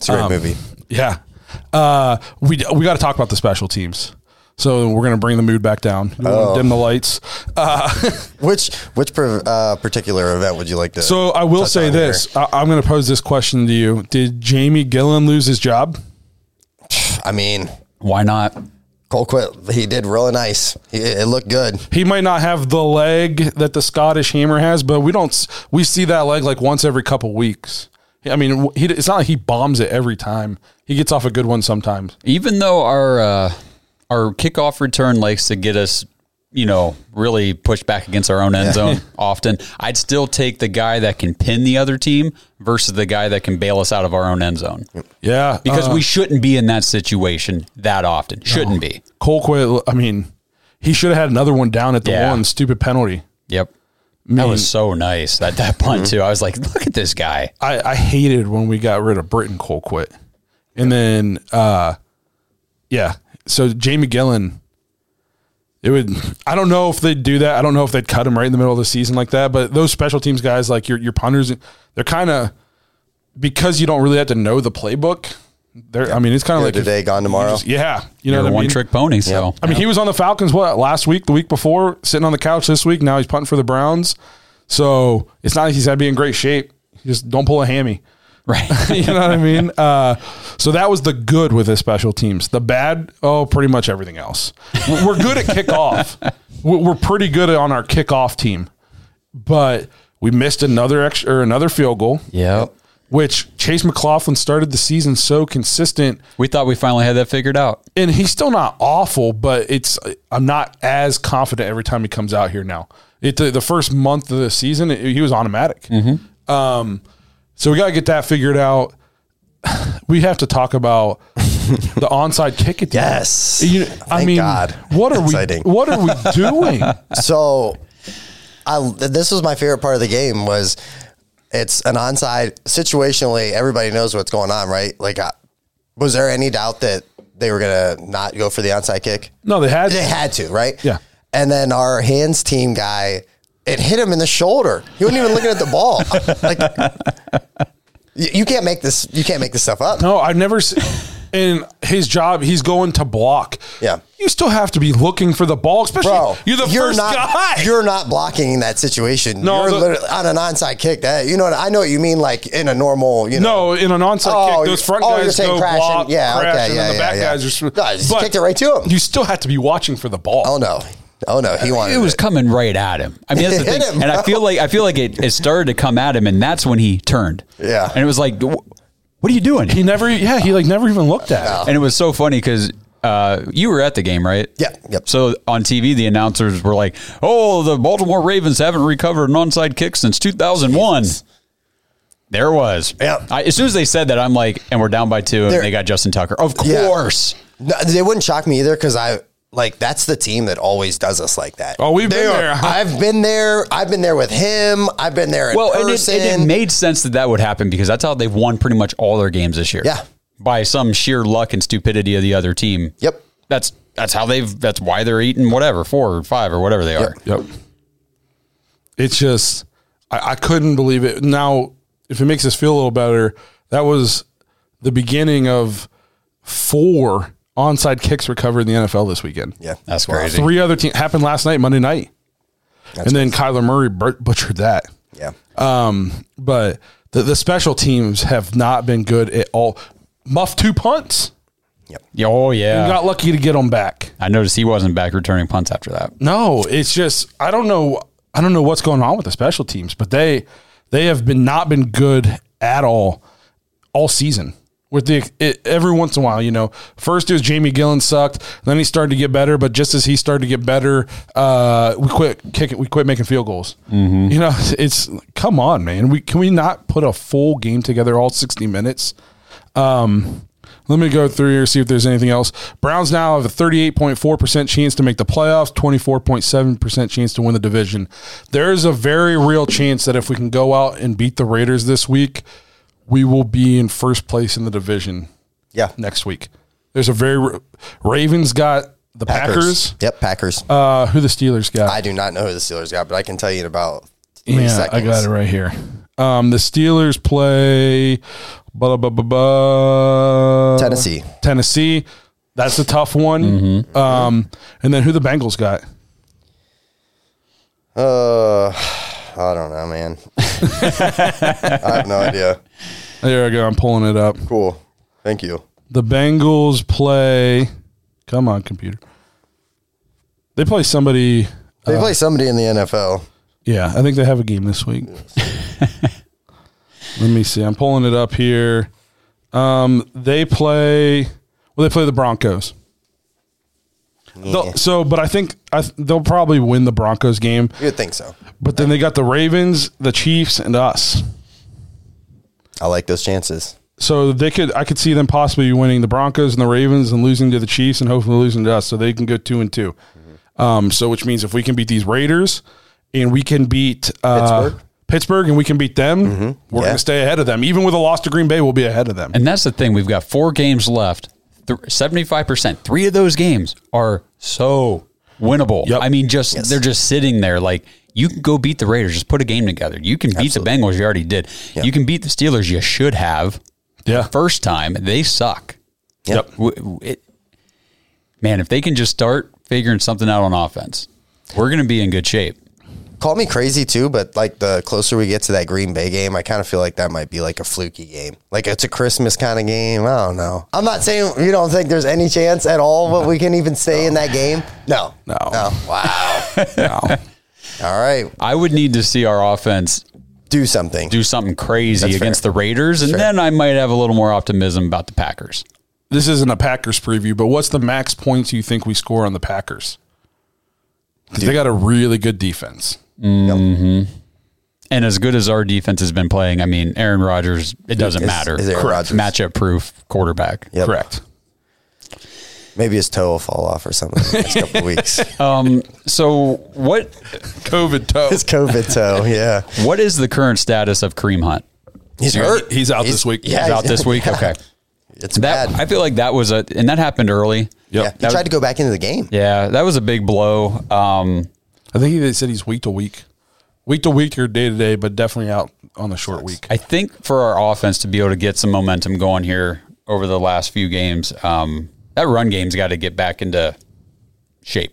It's a great Um, movie. Yeah. Uh, we we got to talk about the special teams. So we're gonna bring the mood back down. Oh. Dim the lights. Which which per, uh, particular event would you like to? So I will say this. I, I'm gonna pose this question to you. Did Jamie Gillan lose his job? I mean, Why not? Colquitt. He did really nice. He, it looked good. He might not have the leg that the Scottish Hammer has, but we don't. We see that leg like once every couple weeks. I mean, he, it's not like he bombs it every time. He gets off a good one sometimes. Even though our uh, our kickoff return likes to get us, you know, really push back against our own end zone often, I'd still take the guy that can pin the other team versus the guy that can bail us out of our own end zone. Yeah, Because uh, we shouldn't be in that situation that often. Shouldn't be. Colquitt. I mean, he should have had another one down at the Yeah. one stupid penalty. Yep. That was so nice. That that punt too. I was like, look at this guy. I, I hated when we got rid of Britton Colquitt. And then uh yeah. So Jamie Gillan it would I don't know if they'd do that. I don't know if they'd cut him right in the middle of the season like that. But those special teams guys like your your punters they're kinda because you don't really have to know the playbook. They're I mean it's kinda Here like if today, gone you tomorrow. just- yeah. You know You're what a I one mean? trick pony. So I mean, he was on the Falcons what last week, the week before, sitting on the couch this week. Now he's punting for the Browns. So it's not like he's got to be in great shape. Just don't pull a hammy. right. you know what I mean? Uh, so that was the good with his special teams. The bad, oh, pretty much everything else. We're we're good at kickoff. We're we're pretty good on our kickoff team, but we missed another extra or another field goal. yep. Which Chase McLaughlin started the season so consistent We thought we finally had that figured out. and he's still not awful, but it's I'm not as confident every time he comes out here now. It the, the first month of the season, it- he was automatic. Um, so we got to get that figured out. We have to talk about the onside kick attempt. Yes. You, I Thank mean, God. what are Exciting. we? What are we doing? So, I this was my favorite part of the game was it's an onside situationally. Everybody knows what's going on, right? Like, uh, was there any doubt that they were gonna not go for the onside kick? no, they had. They had to, right? Yeah. And then our hands team guy, it hit him in the shoulder. He wasn't even looking at the ball. Like, you you can't make this. You can't make this stuff up. No, I've never. se- In his job, he's going to block. Yeah. you still have to be looking for the ball, especially Bro, you're the first not, guy. You're not blocking in that situation. No, you're the- literally on an onside kick. That you know, what, I know what you mean. Like in a normal, you know. No, in an onside Oh, kick, those front oh, you're guys saying go crashing. block, Yeah, crash, okay, and yeah, then the back yeah, yeah. guys are. sw- No, just but kicked it right to him. You still have to be watching for the ball. Oh no, oh no, he wanted It was coming right at him. I mean, that's the thing. him, and I feel like I feel like it, it started to come at him, and that's when he turned. Yeah. and it was like, "Wh- "What are you doing?" He never, yeah, he like never even looked at it. and it was so funny because uh, you were at the game, right? Yeah, yep. So on TV, the announcers were like, "Oh, the Baltimore Ravens haven't recovered an onside kick since 2001." There it was. Yep. I, as soon as they said that, I'm like, and we're down by two, and There- they got Justin Tucker. Of Yeah. course. No, they wouldn't shock me either because I like that's the team that always does us like that. Oh, we've They been are- there. I've been there. I've been there with him. I've been there in Well, and it, and it made sense that that would happen because that's how they've won pretty much all their games this year. Yeah. By some sheer luck and stupidity of the other team. Yep. That's that's how they've. That's why they're eating whatever four or five or whatever they are. Yep. It's just, I, I couldn't believe it. Now, if it makes us feel a little better, that was the beginning of four onside kicks recovered in the NFL this weekend. yeah, That's crazy. Three other teams happened last night, Monday night, and then Kyler Murray but- butchered that. yeah. Um, but the, the special teams have not been good at all. Muff two punts. Yeah, Oh We yeah. got lucky to get them back. I noticed he wasn't back returning punts after that. No, it's just I don't know. I don't know what's going on with the special teams, but they they have been not been good at all all season. With the it, every once in a while, you know, first it was Jamie Gillan sucked, then he started to get better, but just as he started to get better, uh, we quit kicking, we quit making field goals. You know, it's come on, man. We can we not put a full game together all sixty minutes? Um, let me go through here see if there's anything else. Browns now have a 38.4% chance to make the playoffs, 24.7% chance to win the division. There's a very real chance that if we can go out and beat the Raiders this week, we will be in first place in the division Yeah. next week. There's a very Ravens got the Packers. Yep, Packers. Uh, who the Steelers got? I do not know who the Steelers got, but I can tell you in about three yeah, seconds. I got it right here. Um, the Steelers play blah, blah, blah, blah, Tennessee. Tennessee. That's a tough one. Um, and then who the Bengals got? Uh, I don't know, man. I have no idea. There I go. I'm pulling it up. Cool. Thank you. The Bengals play. Come on, computer. They play somebody. They play somebody in the NFL. Yeah, I think they have a game this week. Let me see. I'm pulling it up here. Um, they play. Well, they play the Broncos. They'll- So, but I think I, th- they'll probably win the Broncos game. You would think so. But then they got the Ravens, the Chiefs, and us. I like those chances. So they could, I could see them possibly winning the Broncos and the Ravens and losing to the Chiefs and hopefully losing to us, so they can go two and 2 Um, so which means if we can beat these Raiders and we can beat uh, Pittsburgh? Pittsburgh and we can beat them, we're Yeah. going to stay ahead of them. Even with a loss to Green Bay, we'll be ahead of them. And that's the thing. We've got four games left. Seventy-five percent. Three of those games are so winnable. Yep. I mean, just Yes. they're just sitting there. Like you can go beat the Raiders. Just put a game together. You can beat the Bengals. You already did. You can beat the Steelers. You should have. yeah, First time they suck. Yep. W- w- it- man, if they can just start figuring something out on offense, we're going to be in good shape. Call me crazy too, but like the closer we get to that Green Bay game, I kind of feel like that might be like a fluky game. Like it's a Christmas kind of game. I don't know. I'm not saying you don't think there's any chance at all what we can even stay in that game. No. No. No. Wow. no. All right. I would need to see our offense Do something. do something crazy That's against fair. the Raiders, and fair. then I might have a little more optimism about the Packers. this isn't a Packers preview, but what's the max points you think we score on the Packers? 'Cause they got a really good defense. Mm-hmm. And as good as our defense has been playing, I mean, Aaron Rodgers, it doesn't Is- matter. is Aaron Rodgers. Matchup proof quarterback. Yep. Correct. Maybe his toe will fall off or something in the next couple of weeks. Um, so what COVID toe. His COVID toe. Yeah. what is the current status of Kareem Hunt? He's hurt. He's out this week. Yeah. He's out this week. Okay, It's that bad. I feel like that was a and that happened early. yeah. He That- tried to go back into the game. Yeah, that was a big blow. Um, I think they said he's week to week, week to week or day to day, but definitely out on the short week. I think for our offense to be able to get some momentum going here over the last few games, um, that run game's got to get back into shape.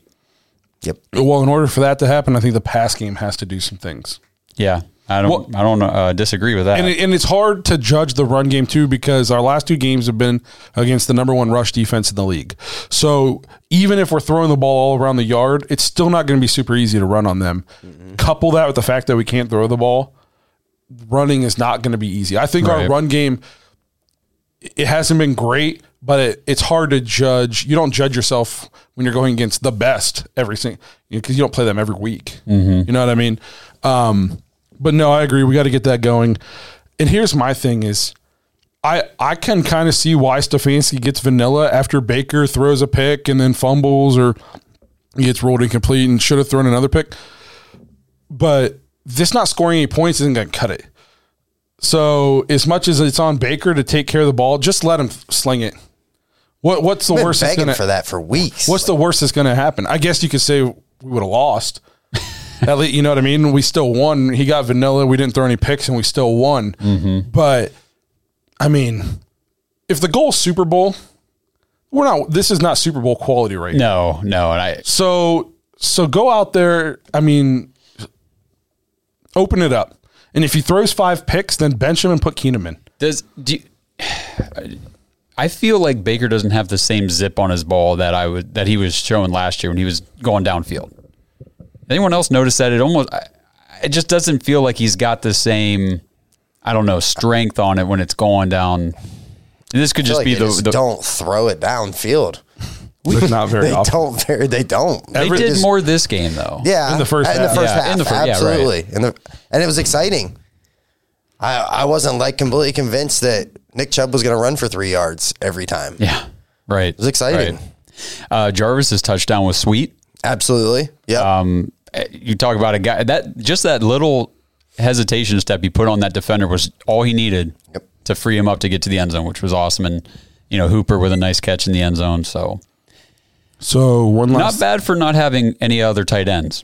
Yep. Well, in order for that to happen, I think the pass game has to do some things. Yeah, I don't, Well- I don't uh, disagree with that. And, it, and it's hard to judge the run game too because our last two games have been against the number one rush defense in the league. So even if we're throwing the ball all around the yard, it's still not going to be super easy to run on them. Couple that with the fact that we can't throw the ball, running is not going to be easy. I think our run game it hasn't been great, but it, it's hard to judge. You don't judge yourself when you're going against the best every single because you don't play them every week. You know what I mean? Um, but no, I agree. We got to get that going. And here's my thing: is I I can kind of see why Stefanski gets vanilla after Baker throws a pick and then fumbles or gets rolled incomplete and should have thrown another pick. But this not scoring any points isn't going to cut it. So as much as it's on Baker to take care of the ball, just let him sling it. What what's the worst that's begging gonna for that for weeks. What's the worst that's gonna happen? I guess you could say we would have lost. At least you know what I mean. We still won. He got vanilla. We didn't throw any picks, and we still won. Mm-hmm. But I mean, if the goal is Super Bowl, we're not. This is not Super Bowl quality right now. no, no, and I So so go out there. I mean, open it up. And if he throws five picks, then bench him and put Keenum in. does do. You, I feel like Baker doesn't have the same zip on his ball that I would that he was showing last year when he was going downfield. Anyone else notice that it almost I- it just doesn't feel like he's got the same I don't know strength on it when it's going down. This could just like be the, just the don't throw it downfield. It's not very They often. don't. Very, they don't. they Every- did just- more this game though. Yeah, In the first in the half. first Yeah, half, in the fir- yeah, right. absolutely. In the and it was exciting. I I wasn't like completely convinced that Nick Chubb was going to run for three yards every time. Yeah. Right. It was exciting. Uh, Jarvis's touchdown was sweet. Absolutely. Yeah. Um, you talk about a guy that just that little hesitation step he put on that defender was all he needed Yep. to free him up to get to the end zone, which was awesome. And you know Hooper with a nice catch in the end zone. So So one last not bad for not having any other tight ends.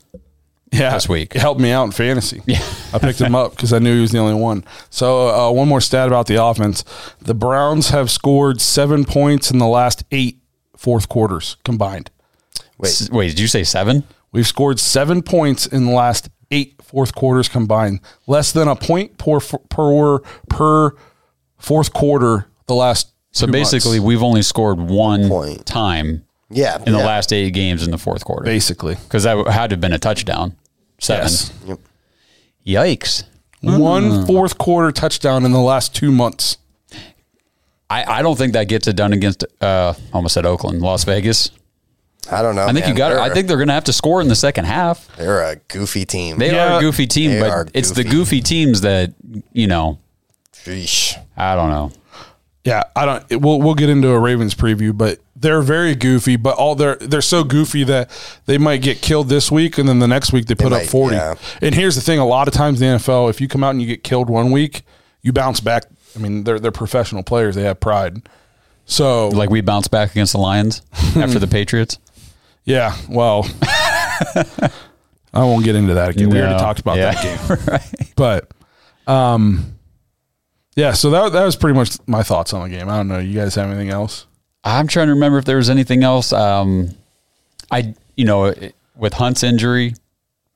yeah, this week. It helped me out in fantasy. Yeah. I picked him up because I knew he was the only one. So uh, one more stat about the offense: the Browns have scored seven points in the last eight fourth quarters combined. S- Wait, did you say seven? We've scored seven points in the last eight fourth quarters combined. Less than a point per per per fourth quarter the last. So two basically, months, we've only scored one Point. time yeah. in the yeah. last eight games in the fourth quarter. basically because that had to have been a touchdown. Seven. Yes. Yep. Yikes. one fourth quarter touchdown in the last two months. I, I don't think that gets it done against uh almost said Oakland, Las Vegas. I don't know. I think you got it. I They're- think they're going to have to score in the second half. they're a goofy team. They Yeah, are a goofy team, they but are it's the goofy. goofy teams that you know. Sheesh. I don't know. Yeah, I don't. it- We'll we'll get into a Ravens preview, but they're very goofy. But all they're they're so goofy that they might get killed this week, and then the next week they put up might, forty. yeah. And here's the thing: a lot of times the NFL, if you come out and you get killed one week, you bounce back. I mean, they're they're professional players; they have pride. So, Like we bounced back against the Lions after the Patriots. yeah, well, I won't get into that again. We already talked about Yeah. that game, but um, yeah. So that that was pretty much my thoughts on the game. I don't know. You guys have anything else? I'm trying to remember if there was anything else. Um, I you know with Hunt's injury,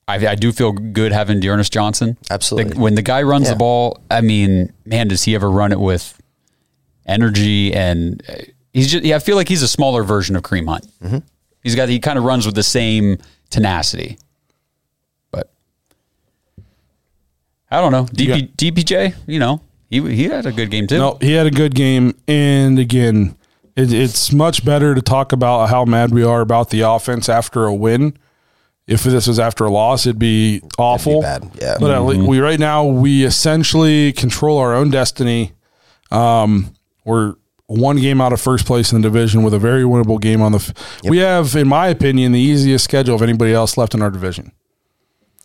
I, I do feel good having D'Ernest Johnson. Absolutely. The- when the guy runs Yeah. the ball, I mean, man, does he ever run it with energy and uh, he's just yeah. I feel like he's a smaller version of Kareem Hunt. Mm-hmm. He's got he kind of runs with the same tenacity, but I don't know. DP, DPJ, you know, he he had a good game too. No, he had a good game, and again, it, it's much better to talk about how mad we are about the offense after a win. If this was after a loss, it'd be awful. bad, yeah. But at least we right now we essentially control our own destiny. Um, we're one game out of first place in the division with a very winnable game on the. F- We have, in my opinion, the easiest schedule of anybody else left in our division.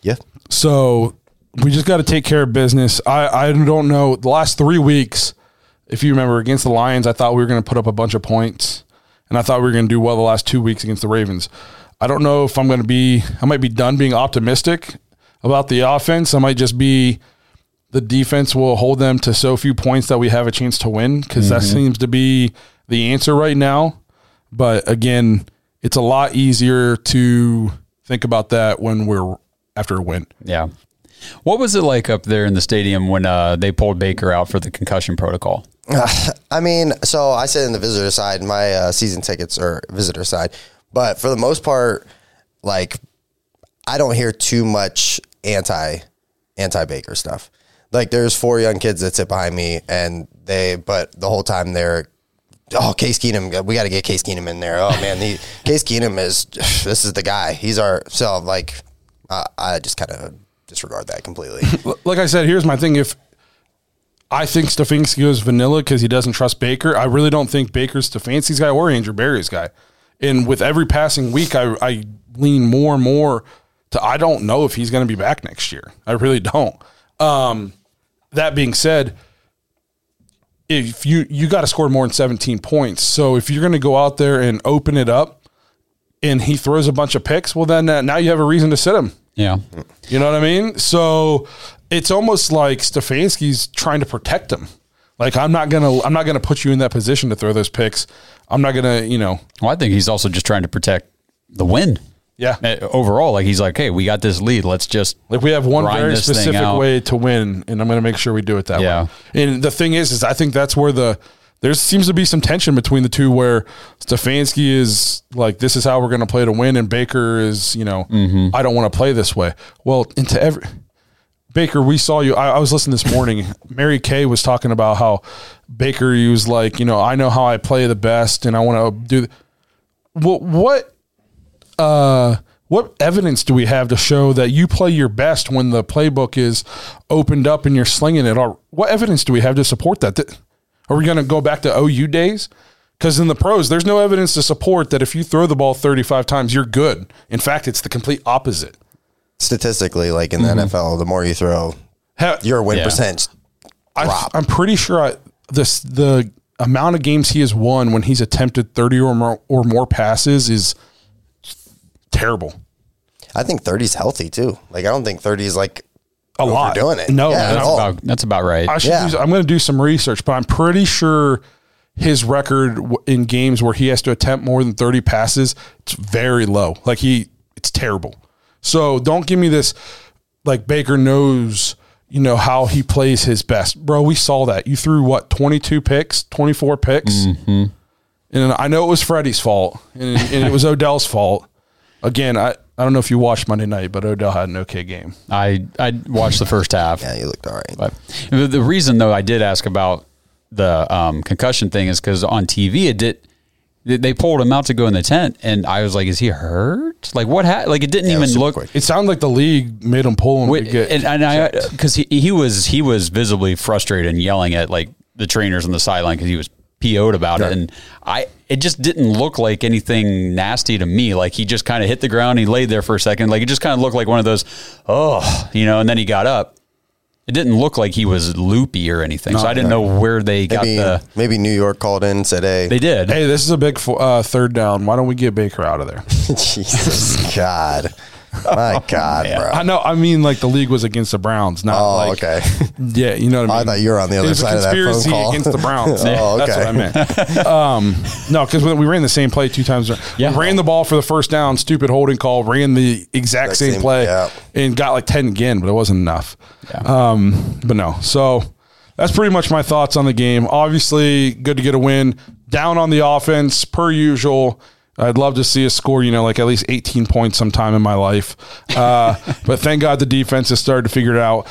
Yeah. So we just got to take care of business. I, I don't know. The last three weeks, if you remember, against the Lions, I thought we were going to put up a bunch of points, and I thought we were going to do well the last two weeks against the Ravens. I don't know if I'm going to be. I might be done being optimistic about the offense. I might just be. The defense will hold them to so few points that we have a chance to win because that seems to be the answer right now. But again, it's a lot easier to think about that when we're after a win. Yeah. What was it like up there in the stadium when uh, they pulled Baker out for the concussion protocol? I mean, so I sit in the visitor side. My uh, season tickets are visitor side, but for the most part, like I don't hear too much anti anti Baker stuff. Like there's four young kids that sit behind me, and they, but the whole time they're, oh Case Keenum, we got to get Case Keenum in there. Oh man, Case Keenum is this is the guy. He's our so like I I just kind of disregard that completely. like I said, here's my thing. If I think Stefanski goes vanilla because he doesn't trust Baker, I really don't think Baker's Stefanski's guy or Andrew Berry's guy. And with every passing week, I, I lean more and more to I don't know if he's going to be back next year. I really don't. Um, that being said, if you you got to score more than 17 points, so if you're going to go out there and open it up, and he throws a bunch of picks, well then uh, now you have a reason to sit him. Yeah. You know what I mean? So it's almost like Stefanski's trying to protect him. Like I'm not gonna I'm not gonna put you in that position to throw those picks. I'm not gonna you know Well, I think he's also just trying to protect the win. yeah. Uh, Overall, like he's like, hey, we got this lead. Let's just Like we have one very specific way to win, and I'm going to make sure we do it that Yeah. way. And the thing is, is I think that's where the there seems to be some tension between the two where Stefanski is like, this is how we're going to play to win. And Baker is, you know, I don't want to play this way. Well, into every, Baker, we saw you. I, I was listening this morning. Mary Kay was talking about how Baker, he was like, you know, I know how I play the best and I want to do. th- What, what, uh, what evidence do we have to show that you play your best when the playbook is opened up and you're slinging it? Or what evidence do we have to support that? Th- Are we going to go back to OU days? Because in the pros, there's no evidence to support that if you throw the ball 35 times, you're good. In fact, it's the complete opposite. Statistically, like in the mm-hmm. NFL, the more you throw, Ha- your win Yeah. percent I, drop. I'm pretty sure I, this the amount of games he has won when he's attempted 30 or more or more passes is terrible. I think 30 is healthy too. Like I don't think 30 is like A lot doing it. No, Yeah, that's About, that's about right. I should. Yeah. Do, I'm going to do some research, but I'm pretty sure his record in games where he has to attempt more than 30 passes, it's very low. Like he, it's terrible. So don't give me this. Like Baker knows, you know how he plays his best, bro. We saw that you threw what 22 picks, 24 picks, Mm-hmm. and I know it was Freddie's fault, and, and it was Odell's fault. Again, I. I don't know if you watched Monday night, but Odell had an okay game. I I watched the first half. yeah, he looked all right. But the, the reason though I did ask about the um, concussion thing is because on TV it did they- pulled him out to go in the tent and I was like, is he hurt? Like what? Ha-? Like it didn't Yeah, even super look. quick. It sounded like the league made him pull him Wait, to get and, and I because he, he was he was visibly frustrated and yelling at like the trainers on the sideline because he was PO'd about it and I it just didn't look like anything nasty to me like he just kind of hit the ground he laid there for a second like it just kind of looked like one of those oh you know and then he got up it didn't look like he was loopy or anything so I didn't know where they got Maybe the maybe New York called in and said, "Hey, they did Hey, this is a big uh, third down. Why don't we get Baker out of there? Jesus God, my God, bro." I know. I mean, like the league was against the Browns, not Oh, like okay. yeah. You know what I mean. I thought you were on the It other was a side of that phone conspiracy call. against the Browns. Oh, That's what. I meant. Um, no, because we ran the same play two times. Yeah. We ran the ball for the first down, stupid holding call. Ran the exact Exact same, same- play yeah. and got like ten again, but it wasn't enough. Um, but no, so that's pretty much my thoughts on the game. Obviously, good to get a win. Down on the offense, per usual. I'd love to see us score, you know, like at least 18 points sometime in my life. Uh, but thank God the defense has started to figure it out.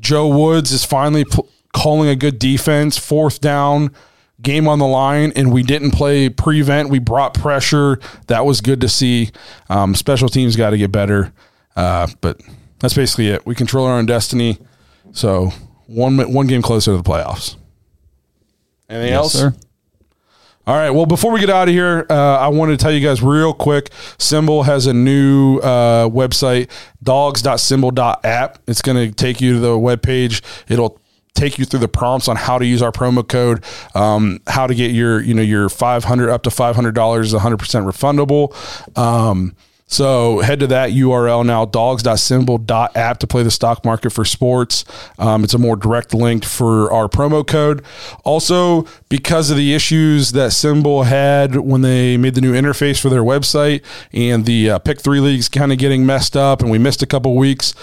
Joe Woods is finally pl- calling a good defense, fourth down, game on the line, and we didn't play prevent. We brought pressure. That was good to see. Um, special teams got to get better. Uh, but that's basically it. We control our own destiny. So one one game closer to the playoffs. Anything Yes, else? sir. All right. Well, before we get out of here, uh, I wanted to tell you guys real quick. SimBull has a new uh, website, dawgs.simbull.app. It's going to take you to the webpage. It'll take you through the prompts on how to use our promo code, um, how to get your, you know, your 500 up to $500 is 100% refundable. Um, so head to that URL now, dawgs.simbull.app to play the stock market for sports. Um, it's a more direct link for our promo code. Also, because of the issues that SimBull had when they made the new interface for their website and the uh, pick three leagues kind of getting messed up and we missed a couple weeks,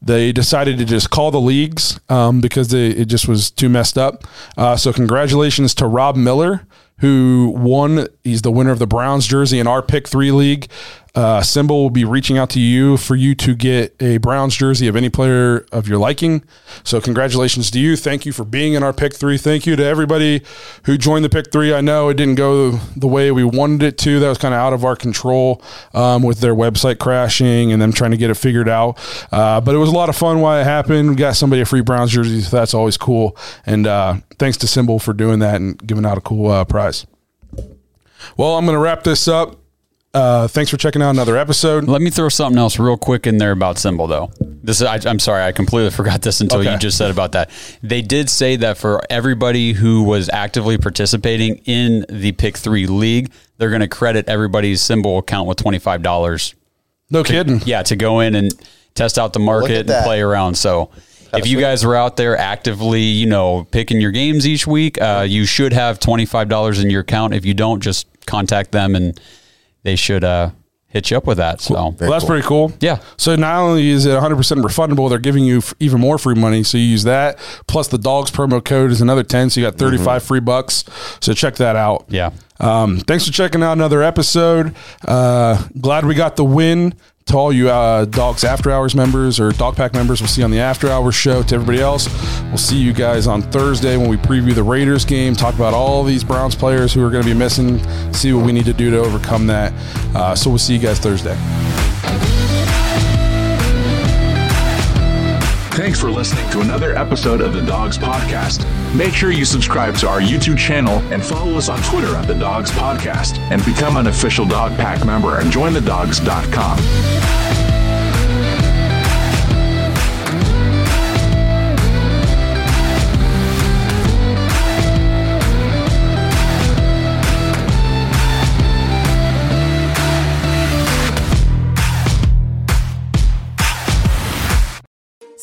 they decided to just call the leagues um, because they, it just was too messed up. Uh, so congratulations to Rob Miller who won. He's the winner of the Browns jersey in our pick three league. Uh, SimBull will be reaching out to you for you to get a Browns jersey of any player of your liking. So, congratulations to you. Thank you for being in our pick three. Thank you to everybody who joined the pick three. I know it didn't go the way we wanted it to. That was kind of out of our control um, with their website crashing and them trying to get it figured out. Uh, but it was a lot of fun while it happened. We got somebody a free Browns jersey. So that's always cool. And uh, thanks to SimBull for doing that and giving out a cool uh, prize. Well, I'm going to wrap this up. Uh, thanks for checking out another episode. Let me throw something else real quick in there about SimBull though. This is, I, I'm sorry, I completely forgot this until Okay. you just said about that. They did say that for everybody who was actively participating in the Pick Three League, they're going to credit everybody's SimBull account with twenty five dollars. No kidding. Yeah, to go in and test out the market and that. play around. So. If you guys are out there actively, you know, picking your games each week, uh, you should have twenty five dollars in your account. If you don't, just contact them and they should uh, hit you up with that. So well, that's cool. pretty cool. Yeah. So not only is it 100% refundable, they're giving you f- even more free money. So you use that. Plus the dogs promo code is another 10. So you got 35 free bucks. So check that out. yeah. Um, thanks for checking out another episode. Uh, glad we got the win. To all you uh, Dawgs After Hours members or Dawg Pack members, we'll see you on the After Hours show. To everybody else, we'll see you guys on Thursday when we preview the Raiders game, talk about all these Browns players who are going to be missing, see what we need to do to overcome that. Uh, so we'll see you guys Thursday. Thanks for listening to another episode of the Dawgs Podcast. Make sure you subscribe to our YouTube channel and follow us on Twitter at the Dawgs Podcast and become an official Dawg Pack member at jointhedawgs.com.